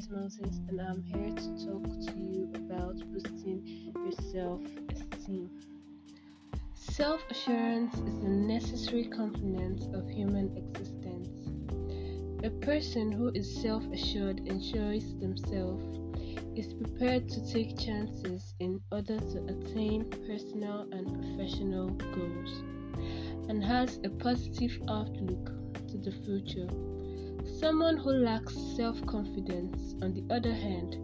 is Moses, and I'm here to talk to you about boosting your self esteem. Self assurance is a necessary component of human existence. A person who is self assured enjoys themselves, is prepared to take chances in order to attain personal and professional goals, and has a positive outlook to the future. Someone who lacks self confidence, on the other hand,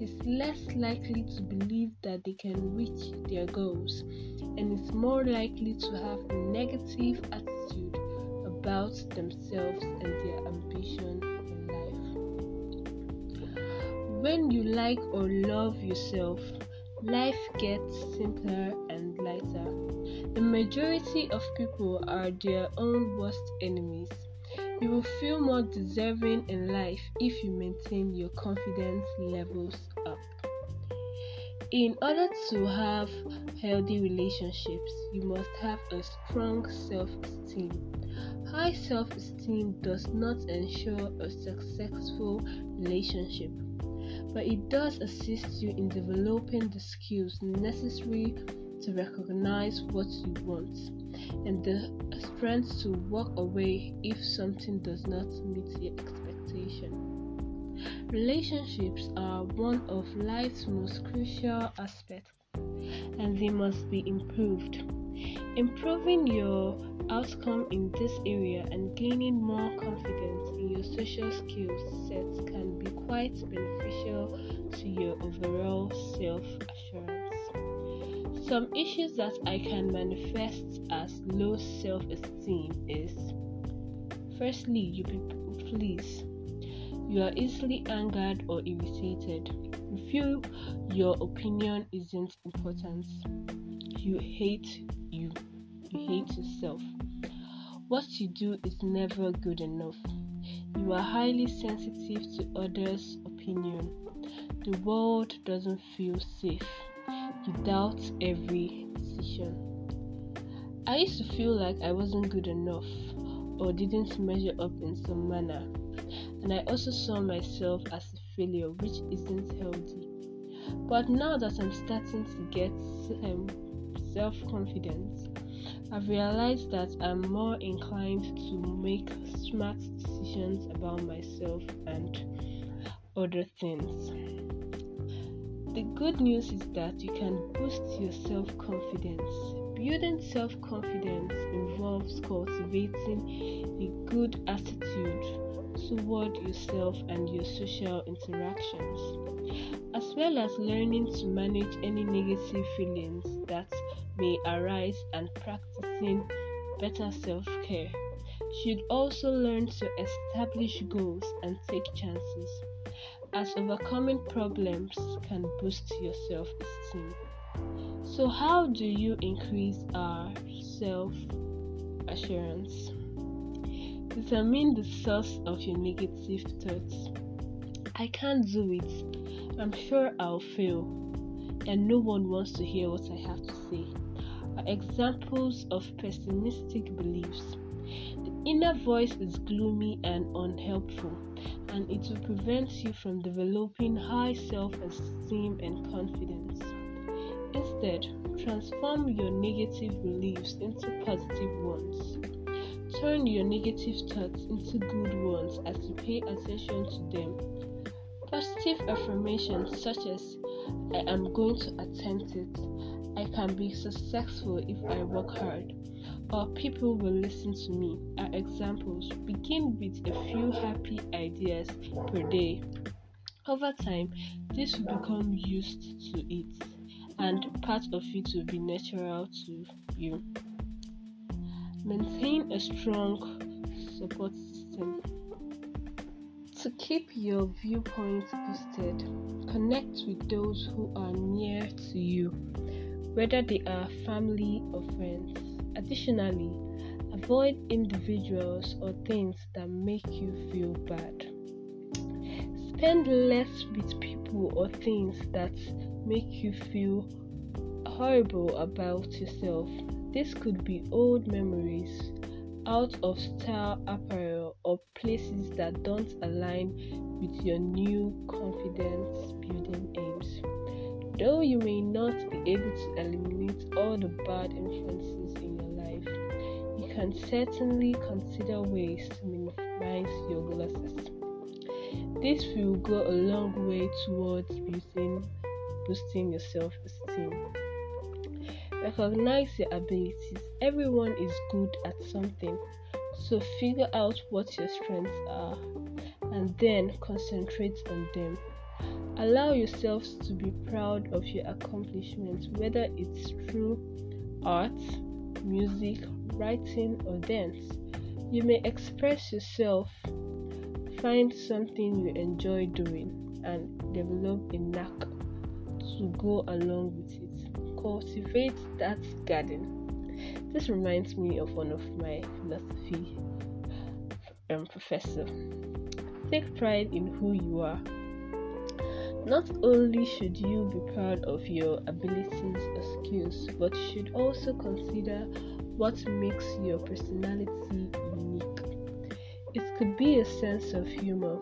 is less likely to believe that they can reach their goals and is more likely to have a negative attitude about themselves and their ambition in life. When you like or love yourself, life gets simpler and lighter. The majority of people are their own worst enemies. You will feel more deserving in life if you maintain your confidence levels up. In order to have healthy relationships, you must have a strong self esteem. High self esteem does not ensure a successful relationship, but it does assist you in developing the skills necessary to recognize what you want and the strength to walk away if something does not meet your expectation. Relationships are one of life's most crucial aspects and they must be improved. Improving your outcome in this area and gaining more confidence in your social skill sets can be quite beneficial to your overall self assurance. Some issues that I can manifest as low self esteem is firstly, you people please. You are easily angered or irritated. You feel your opinion isn't important. You hate you. You hate yourself. What you do is never good enough. You are highly sensitive to others' opinion. The world doesn't feel safe. You doubt every decision. I used to feel like I wasn't good enough or didn't measure up in some manner, and I also saw myself as a failure, which isn't healthy. But now that I'm starting to get um, self confidence, I've realized that I'm more inclined to make smart decisions about myself and other things. The good news is that you can boost your self confidence. Building self confidence involves cultivating a good attitude toward yourself and your social interactions, as well as learning to manage any negative feelings that may arise and practicing better self care. You should also learn to establish goals and take chances, as overcoming problems can boost your self esteem. So, how do you increase our self assurance? Determine the source of your negative thoughts. I can't do it. I'm sure I'll fail. And no one wants to hear what I have to say. Are examples of pessimistic beliefs. The inner voice is gloomy and unhelpful, and it will prevent you from developing high self esteem and confidence. Instead, transform your negative beliefs into positive ones. Turn your negative thoughts into good ones as you pay attention to them. Positive affirmations such as I am going to attempt it, I can be successful if I work hard, or people will listen to me are examples. Begin with a few happy ideas per day. Over time, this will become used to it, and part of it will be natural to you. Maintain a strong support system. To keep your viewpoint boosted, connect with those who are near to you, whether they are family or friends. Additionally, avoid individuals or things that make you feel bad. Spend less with people or things that make you feel horrible about yourself. This could be old memories, out of style apparel or places that don't align with your new confidence building aims. Though you may not be able to eliminate all the bad influences can certainly consider ways to minimize your losses. This will go a long way towards boosting, boosting your self esteem. Recognize your abilities. Everyone is good at something, so figure out what your strengths are and then concentrate on them. Allow yourselves to be proud of your accomplishments, whether it's through art, music, writing, or dance. You may express yourself, find something you enjoy doing, and develop a knack to go along with it. Cultivate that garden. This reminds me of one of my philosophy um, professor. Take pride in who you are not only should you be proud of your abilities or skills, but you should also consider what makes your personality unique. It could be a sense of humor,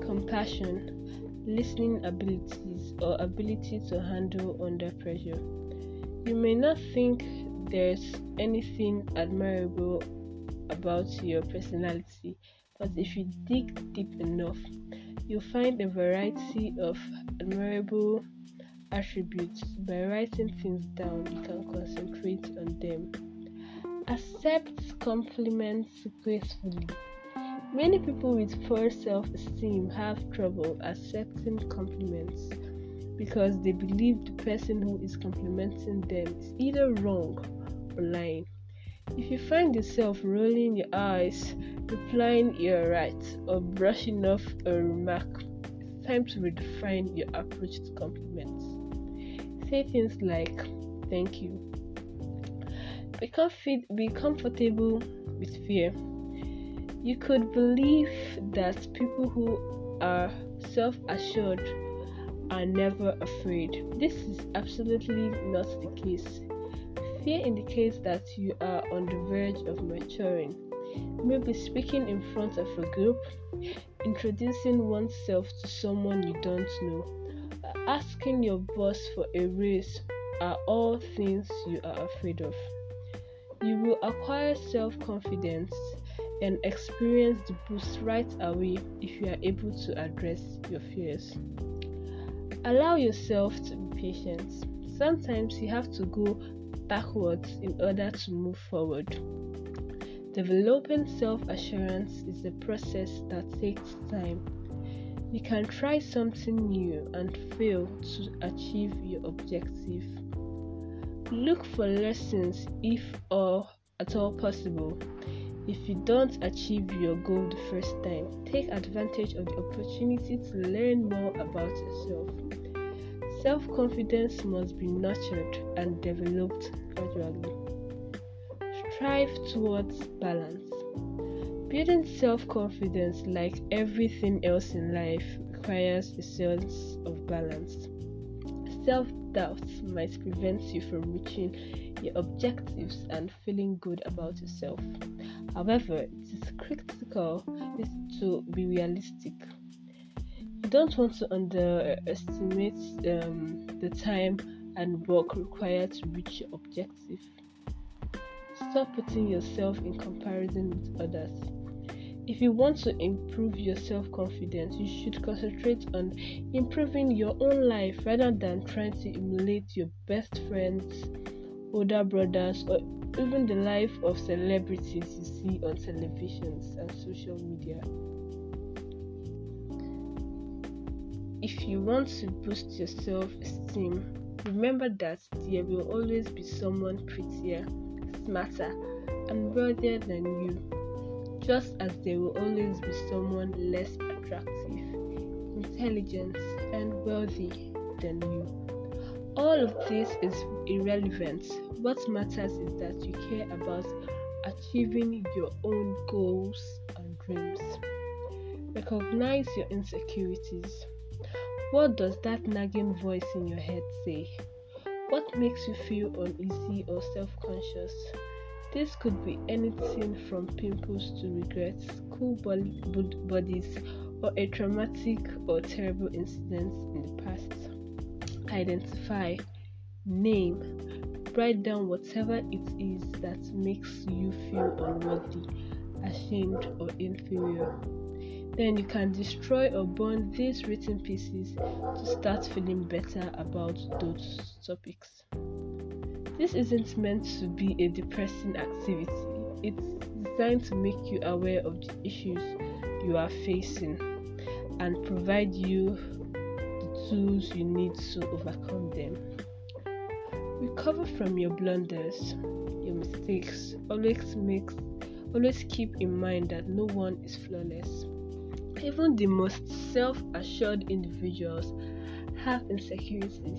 compassion, listening abilities, or ability to handle under pressure. You may not think there's anything admirable about your personality, but if you dig deep enough, you find a variety of admirable attributes. By writing things down, you can concentrate on them. Accept compliments gracefully. Many people with poor self esteem have trouble accepting compliments because they believe the person who is complimenting them is either wrong or lying. If you find yourself rolling your eyes, replying you're right, or brushing off a remark, it's time to redefine your approach to compliments. Say things like, Thank you. Be, comfy, be comfortable with fear. You could believe that people who are self assured are never afraid. This is absolutely not the case. Fear indicates that you are on the verge of maturing. Maybe speaking in front of a group, introducing oneself to someone you don't know, asking your boss for a raise are all things you are afraid of. You will acquire self confidence and experience the boost right away if you are able to address your fears. Allow yourself to be patient. Sometimes you have to go backwards in order to move forward. Developing self assurance is a process that takes time. You can try something new and fail to achieve your objective. Look for lessons if or at all possible. If you don't achieve your goal the first time, take advantage of the opportunity to learn more about yourself. Self confidence must be nurtured and developed gradually. Strive towards balance. Building self confidence, like everything else in life, requires a sense of balance. Self doubt might prevent you from reaching your objectives and feeling good about yourself. However, it is critical to be realistic don't want to underestimate um, the time and work required to reach your objective. Stop putting yourself in comparison with others. If you want to improve your self confidence, you should concentrate on improving your own life rather than trying to emulate your best friends, older brothers, or even the life of celebrities you see on televisions and social media. If you want to boost your self esteem, remember that there will always be someone prettier, smarter, and wealthier than you, just as there will always be someone less attractive, intelligent, and wealthy than you. All of this is irrelevant. What matters is that you care about achieving your own goals and dreams. Recognize your insecurities. What does that nagging voice in your head say? What makes you feel uneasy or self conscious? This could be anything from pimples to regrets, cool bodies, or a traumatic or terrible incident in the past. Identify, name, write down whatever it is that makes you feel unworthy, ashamed, or inferior. Then you can destroy or burn these written pieces to start feeling better about those topics. This isn't meant to be a depressing activity, it's designed to make you aware of the issues you are facing and provide you the tools you need to overcome them. Recover from your blunders, your mistakes. Always make always keep in mind that no one is flawless. Even the most self-assured individuals have insecurities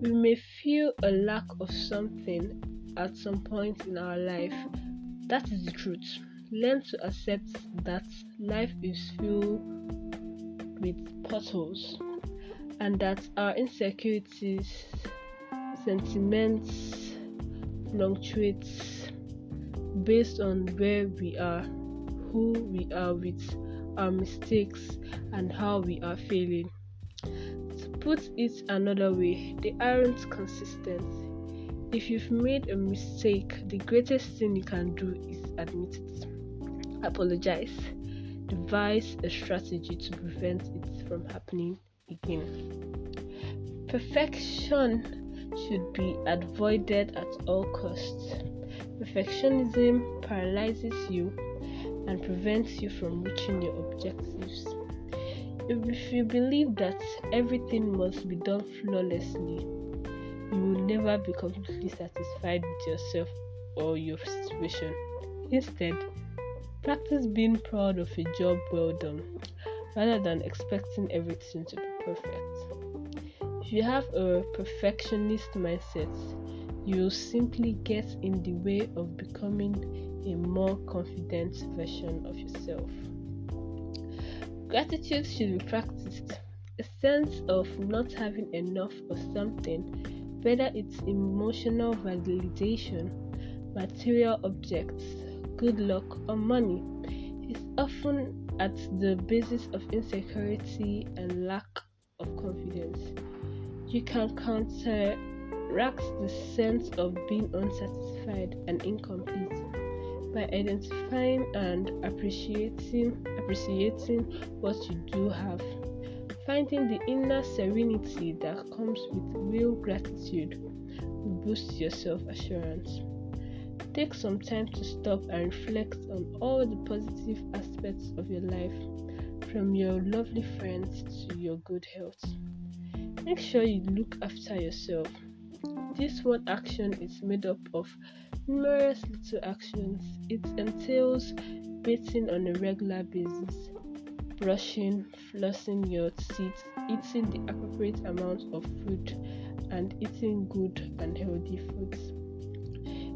we may feel a lack of something at some point in our life. That is the truth. Learn to accept that life is filled with potholes and that our insecurities, sentiments fluctuate based on where we are, who we are with, our mistakes, and how we are feeling put it another way, they aren't consistent. If you've made a mistake, the greatest thing you can do is admit it. Apologize. Devise a strategy to prevent it from happening again. Perfection should be avoided at all costs. Perfectionism paralyzes you and prevents you from reaching your objectives. If you believe that everything must be done flawlessly, you will never be completely satisfied with yourself or your situation. Instead, practice being proud of a job well done rather than expecting everything to be perfect. If you have a perfectionist mindset, you will simply get in the way of becoming a more confident version of yourself. Gratitude should be practiced. A sense of not having enough of something, whether it's emotional validation, material objects, good luck, or money, is often at the basis of insecurity and lack of confidence. You can counteract the sense of being unsatisfied and incomplete by identifying and appreciating appreciating what you do have. Finding the inner serenity that comes with real gratitude will boost your self-assurance. Take some time to stop and reflect on all the positive aspects of your life from your lovely friends to your good health. Make sure you look after yourself this one action is made up of numerous little actions. It entails bathing on a regular basis, brushing, flossing your teeth, eating the appropriate amount of food, and eating good and healthy foods.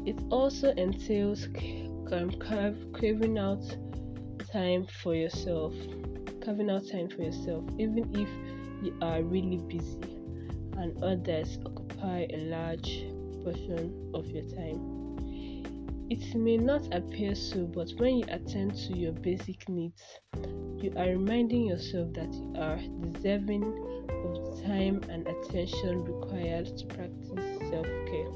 It also entails carving out time for yourself, carving out time for yourself, even if you are really busy and others occupy a large portion of your time. It may not appear so, but when you attend to your basic needs, you are reminding yourself that you are deserving of the time and attention required to practice self care.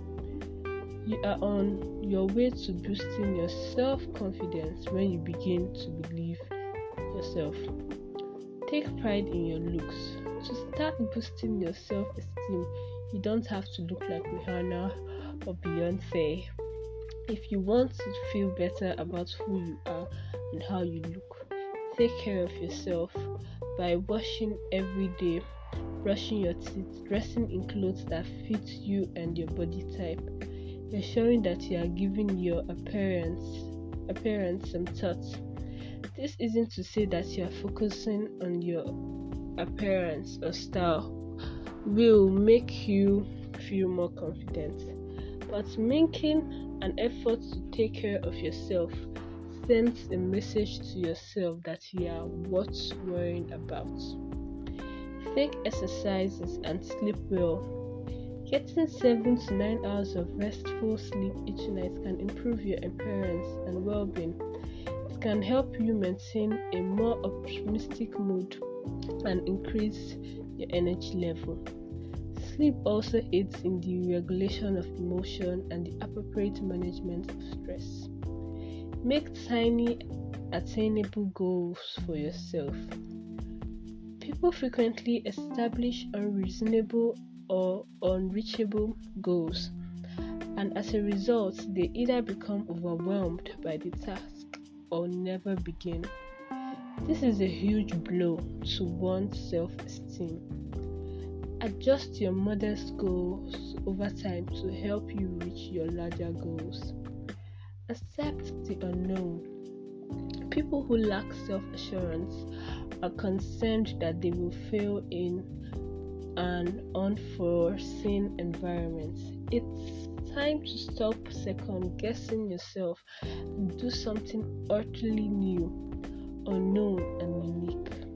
You are on your way to boosting your self confidence when you begin to believe yourself. Take pride in your looks. To start boosting your self esteem, you don't have to look like Rihanna or Beyonce. If you want to feel better about who you are and how you look, take care of yourself by washing every day, brushing your teeth, dressing in clothes that fit you and your body type, ensuring that you are giving your appearance appearance some thought. This isn't to say that you are focusing on your appearance or style will make you feel more confident, but making an effort to take care of yourself sends a message to yourself that you are worth worrying about. Take exercises and sleep well. Getting 7 to 9 hours of restful sleep each night can improve your appearance and well being. It can help you maintain a more optimistic mood and increase your energy level. Sleep also aids in the regulation of emotion and the appropriate management of stress. Make tiny, attainable goals for yourself. People frequently establish unreasonable or unreachable goals, and as a result, they either become overwhelmed by the task or never begin. This is a huge blow to one's self esteem. Adjust your modest goals over time to help you reach your larger goals. Accept the unknown. People who lack self assurance are concerned that they will fail in an unforeseen environment. It's time to stop second guessing yourself and do something utterly new, unknown, and unique.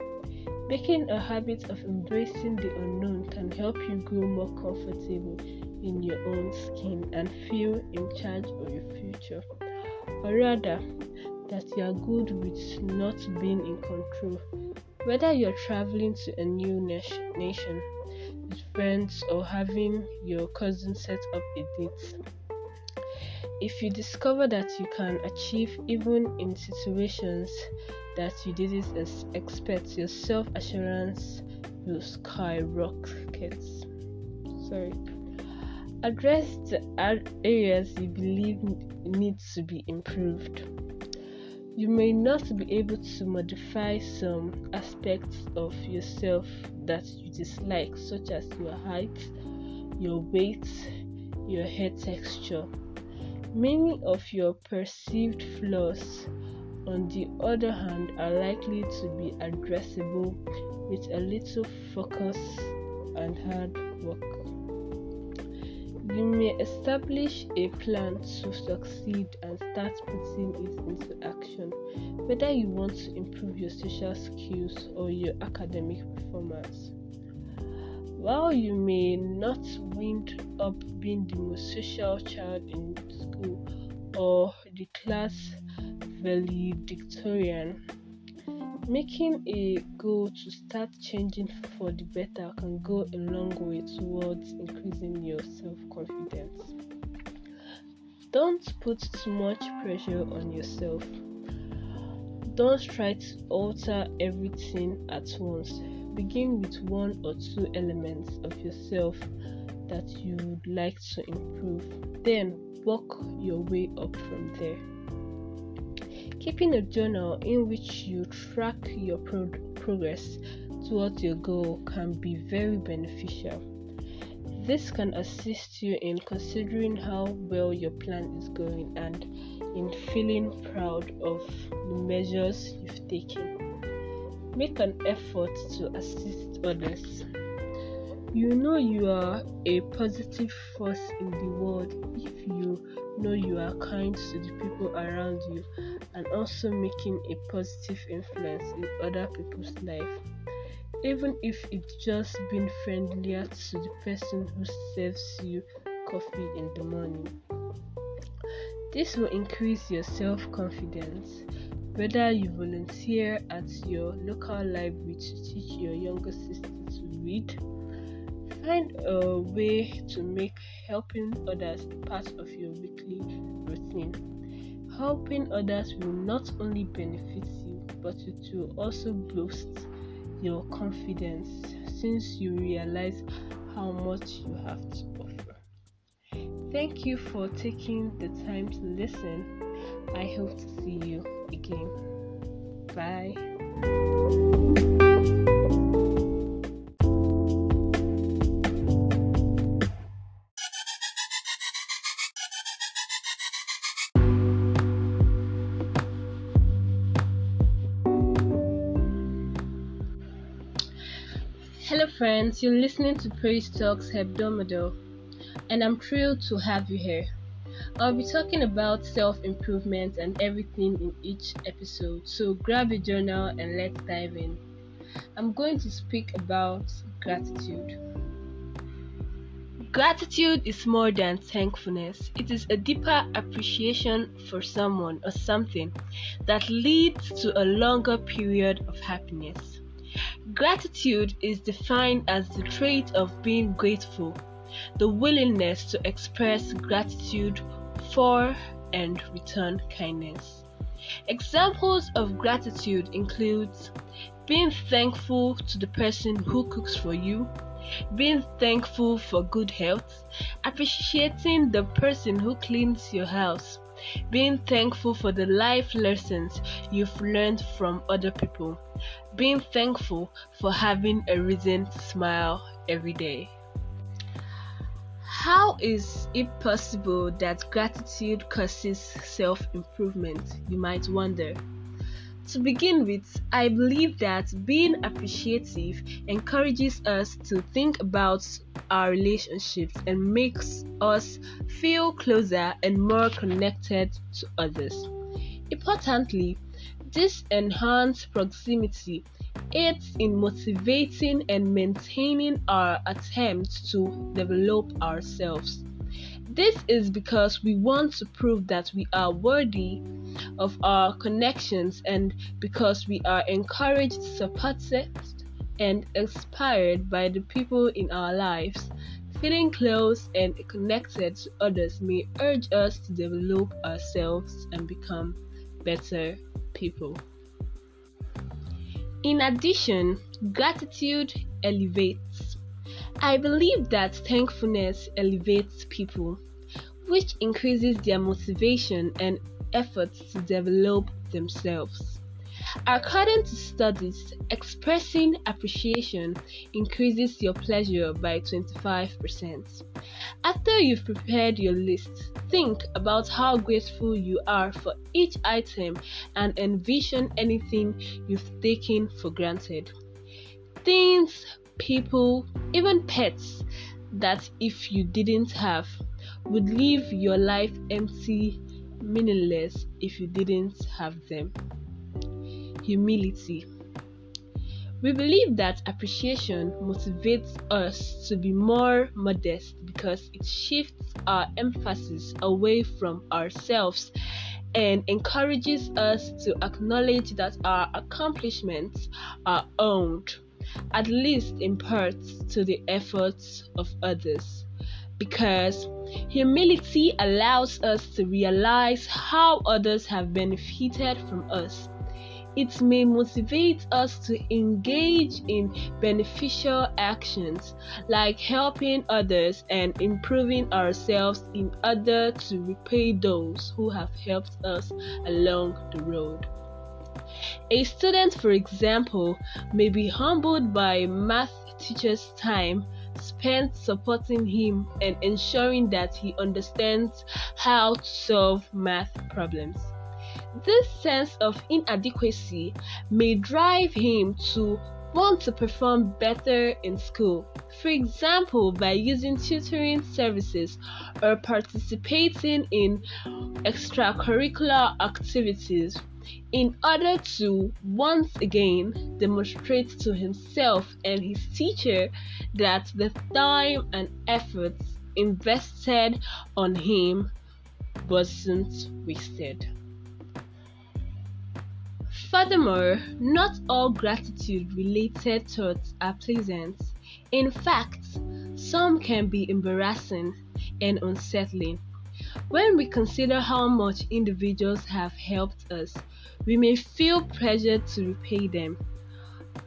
Making a habit of embracing the unknown can help you grow more comfortable in your own skin and feel in charge of your future. Or rather, that you are good with not being in control. Whether you're traveling to a new nation with friends or having your cousin set up a date. If you discover that you can achieve even in situations that you didn't expect, your self assurance will skyrocket. Sorry. Address the areas you believe need to be improved. You may not be able to modify some aspects of yourself that you dislike, such as your height, your weight, your hair texture. Many of your perceived flaws, on the other hand, are likely to be addressable with a little focus and hard work. You may establish a plan to succeed and start putting it into action, whether you want to improve your social skills or your academic performance. While you may not wind up being the most social child in or the class valedictorian, Making a goal to start changing for the better can go a long way towards increasing your self confidence. Don't put too much pressure on yourself. Don't try to alter everything at once. Begin with one or two elements of yourself that you would like to improve. Then work your way up from there. Keeping a journal in which you track your pro- progress towards your goal can be very beneficial. This can assist you in considering how well your plan is going and in feeling proud of the measures you've taken. Make an effort to assist others. You know you are a positive force in the world if you know you are kind to the people around you and also making a positive influence in other people's life. Even if it's just being friendlier to the person who serves you coffee in the morning. This will increase your self-confidence whether you volunteer at your local library to teach your younger sister to read find a way to make helping others part of your weekly routine Helping others will not only benefit you, but it will also boost your confidence since you realize how much you have to offer. Thank you for taking the time to listen. I hope to see you again. Bye. Friends. You're listening to Praise Talks Hebdomadal, and I'm thrilled to have you here. I'll be talking about self improvement and everything in each episode, so grab a journal and let's dive in. I'm going to speak about gratitude. Gratitude is more than thankfulness. It is a deeper appreciation for someone or something that leads to a longer period of happiness. Gratitude is defined as the trait of being grateful, the willingness to express gratitude for and return kindness. Examples of gratitude include being thankful to the person who cooks for you, being thankful for good health, appreciating the person who cleans your house, being thankful for the life lessons you've learned from other people, being thankful for having a reason to smile every day. How is it possible that gratitude causes self improvement? You might wonder. To begin with, I believe that being appreciative encourages us to think about our relationships and makes us feel closer and more connected to others. Importantly, this enhanced proximity aids in motivating and maintaining our attempts to develop ourselves. This is because we want to prove that we are worthy of our connections and because we are encouraged, supported, and inspired by the people in our lives. Feeling close and connected to others may urge us to develop ourselves and become better people. In addition, gratitude elevates. I believe that thankfulness elevates people, which increases their motivation and efforts to develop themselves. According to studies, expressing appreciation increases your pleasure by 25%. After you've prepared your list, think about how grateful you are for each item and envision anything you've taken for granted. Things, people, even pets that if you didn't have would leave your life empty, meaningless if you didn't have them. Humility. We believe that appreciation motivates us to be more modest because it shifts our emphasis away from ourselves and encourages us to acknowledge that our accomplishments are owned, at least in part, to the efforts of others. Because humility allows us to realize how others have benefited from us it may motivate us to engage in beneficial actions like helping others and improving ourselves in order to repay those who have helped us along the road. A student, for example, may be humbled by math teacher's time spent supporting him and ensuring that he understands how to solve math problems. This sense of inadequacy may drive him to want to perform better in school, for example, by using tutoring services or participating in extracurricular activities in order to once again demonstrate to himself and his teacher that the time and efforts invested on him wasn't wasted. Furthermore, not all gratitude related thoughts are pleasant. In fact, some can be embarrassing and unsettling. When we consider how much individuals have helped us, we may feel pressured to repay them,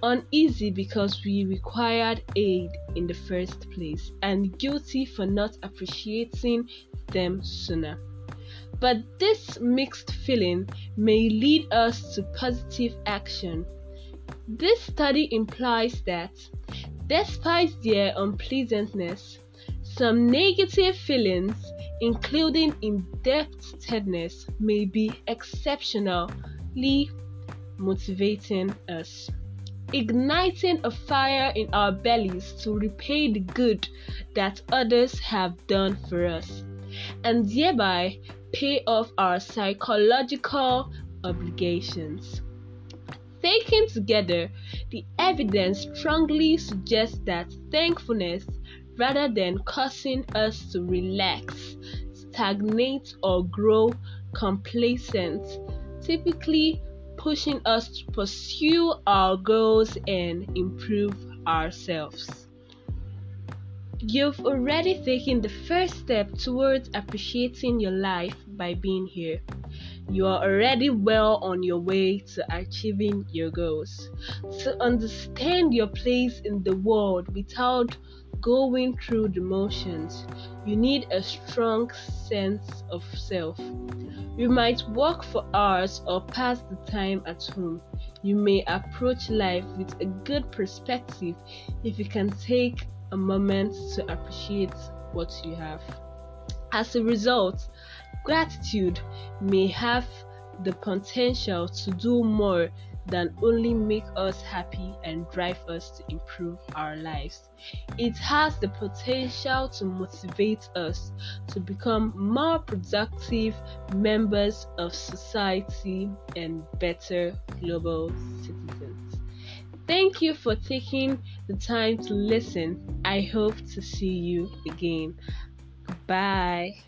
uneasy because we required aid in the first place, and guilty for not appreciating them sooner. But this mixed feeling may lead us to positive action. This study implies that, despite their unpleasantness, some negative feelings, including indebtedness, may be exceptionally motivating us, igniting a fire in our bellies to repay the good that others have done for us, and thereby pay off our psychological obligations. Taken together, the evidence strongly suggests that thankfulness, rather than causing us to relax, stagnate, or grow complacent, typically pushing us to pursue our goals and improve ourselves. You've already taken the first step towards appreciating your life by being here. You are already well on your way to achieving your goals. To understand your place in the world without going through the motions, you need a strong sense of self. You might work for hours or pass the time at home. You may approach life with a good perspective if you can take a moment to appreciate what you have. As a result, gratitude may have the potential to do more than only make us happy and drive us to improve our lives. It has the potential to motivate us to become more productive members of society and better global citizens. Thank you for taking the time to listen. I hope to see you again. Bye.